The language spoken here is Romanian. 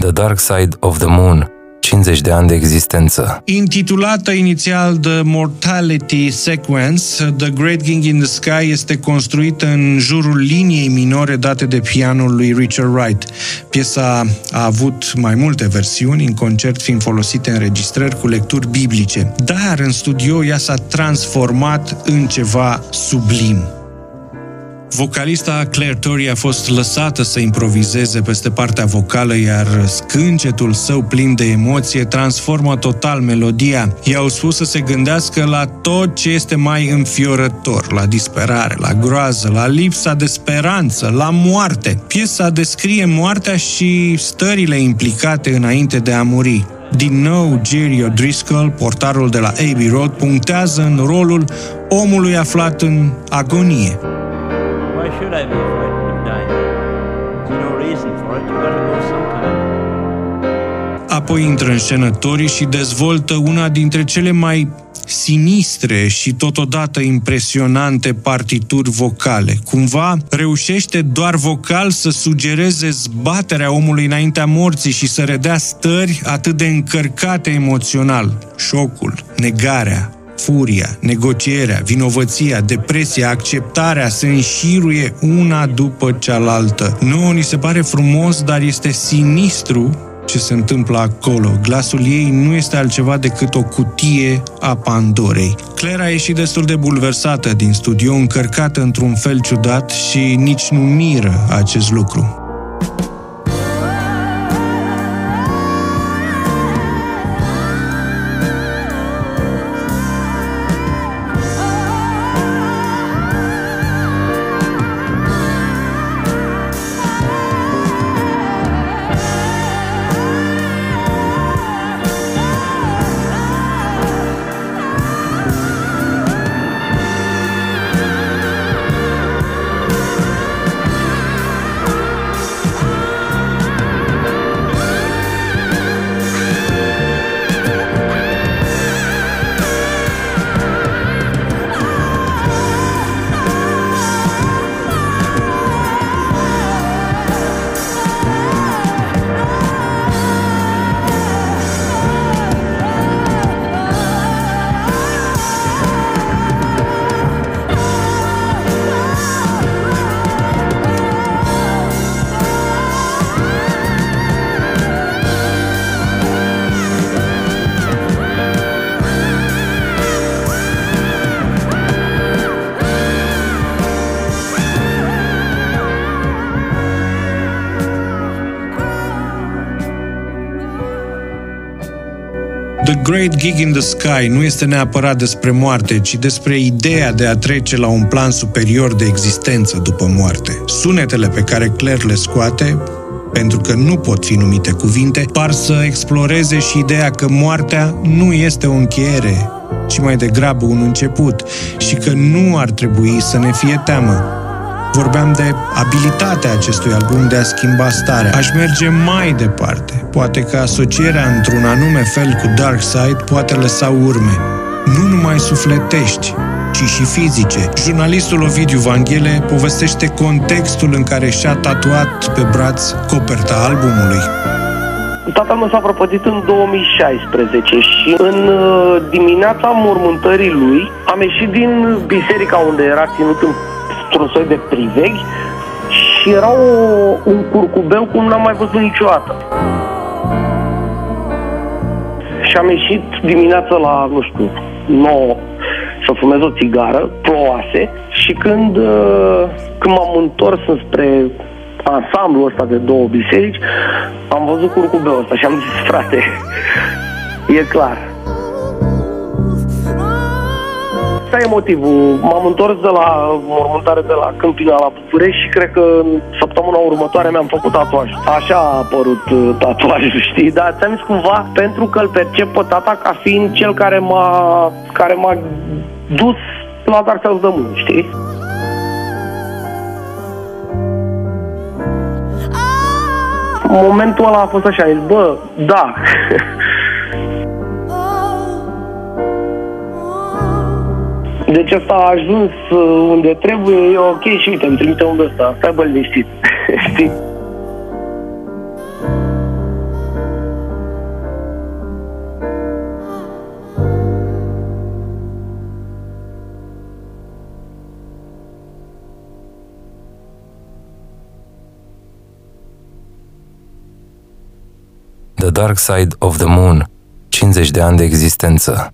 The Dark Side of the Moon, 50 de ani de existență. Intitulată inițial The Mortality Sequence, The Great King in the Sky este construită în jurul liniei minore date de pianul lui Richard Wright. Piesa a avut mai multe versiuni, în concert fiind folosite înregistrări cu lecturi biblice, dar în studio ea s-a transformat în ceva sublim. Vocalista Claire Torrey a fost lăsată să improvizeze peste partea vocală, iar scâncetul său plin de emoție transformă total melodia. I-au spus să se gândească la tot ce este mai înfiorător, la disperare, la groază, la lipsa de speranță, la moarte. Piesa descrie moartea și stările implicate înainte de a muri. Din nou, Jerry O'Driscoll, portarul de la Abbey Road, punctează în rolul omului aflat în agonie. Why should I be frightened of dying? There's no reason for it. You gotta go sometime. Apoi intră în scenă Tori și dezvoltă una dintre cele mai sinistre și totodată impresionante partituri vocale. Cumva reușește doar vocal să sugereze zbaterea omului înaintea morții și să redea stări atât de încărcate emoțional. Șocul, negarea, furia, negocierea, vinovăția, depresia, acceptarea se înșiruie una după cealaltă. Nu, ni se pare frumos, dar este sinistru ce se întâmplă acolo. Glasul ei nu este altceva decât o cutie a Pandorei. Claire a ieșit destul de bulversată din studio, încărcată într-un fel ciudat și nici nu miră acest lucru. The Great Gig in the Sky nu este neapărat despre moarte, ci despre ideea de a trece la un plan superior de existență după moarte. Sunetele pe care Claire le scoate pentru că nu pot fi numite cuvinte, par să exploreze și ideea că moartea nu este o încheiere, ci mai degrabă un început și că nu ar trebui să ne fie teamă. Vorbeam de abilitatea acestui album de a schimba starea. Aș merge mai departe. Poate că asocierea într-un anume fel cu Dark Side poate lăsa urme. Nu numai sufletești, ci și fizice. Jurnalistul Ovidiu Vanghele povestește contextul în care și-a tatuat pe braț coperta albumului. Tatăl meu s-a prăpădit în 2016 și în uh, dimineața mormântării lui am ieșit din biserica unde era ținut în- într-un soi de priveghi și era o, un curcubeu cum n-am mai văzut niciodată. Și am ieșit dimineața la, nu știu, 9 să fumez o țigară, plouase, și când, uh, când m-am întors spre ansamblul ăsta de două biserici, am văzut curcubeul ăsta și am zis, frate, e clar. Asta e motivul. M-am întors de la mormântare de la Câmpina la București și cred că în săptămâna următoare mi-am făcut tatuaj. Așa a apărut uh, tatuajul, știi? Dar ți-am zis cumva pentru că îl percep pe tata ca fiind cel care m-a, care m-a dus la Dark South de Moon, știi? Momentul ăla a fost așa, am zis, bă, da. Deci asta a ajuns uh, unde trebuie, e ok și uite, îmi trimite unul ăsta, stai bă liniștit, știi? The Dark Side of the Moon, 50 de ani de existență.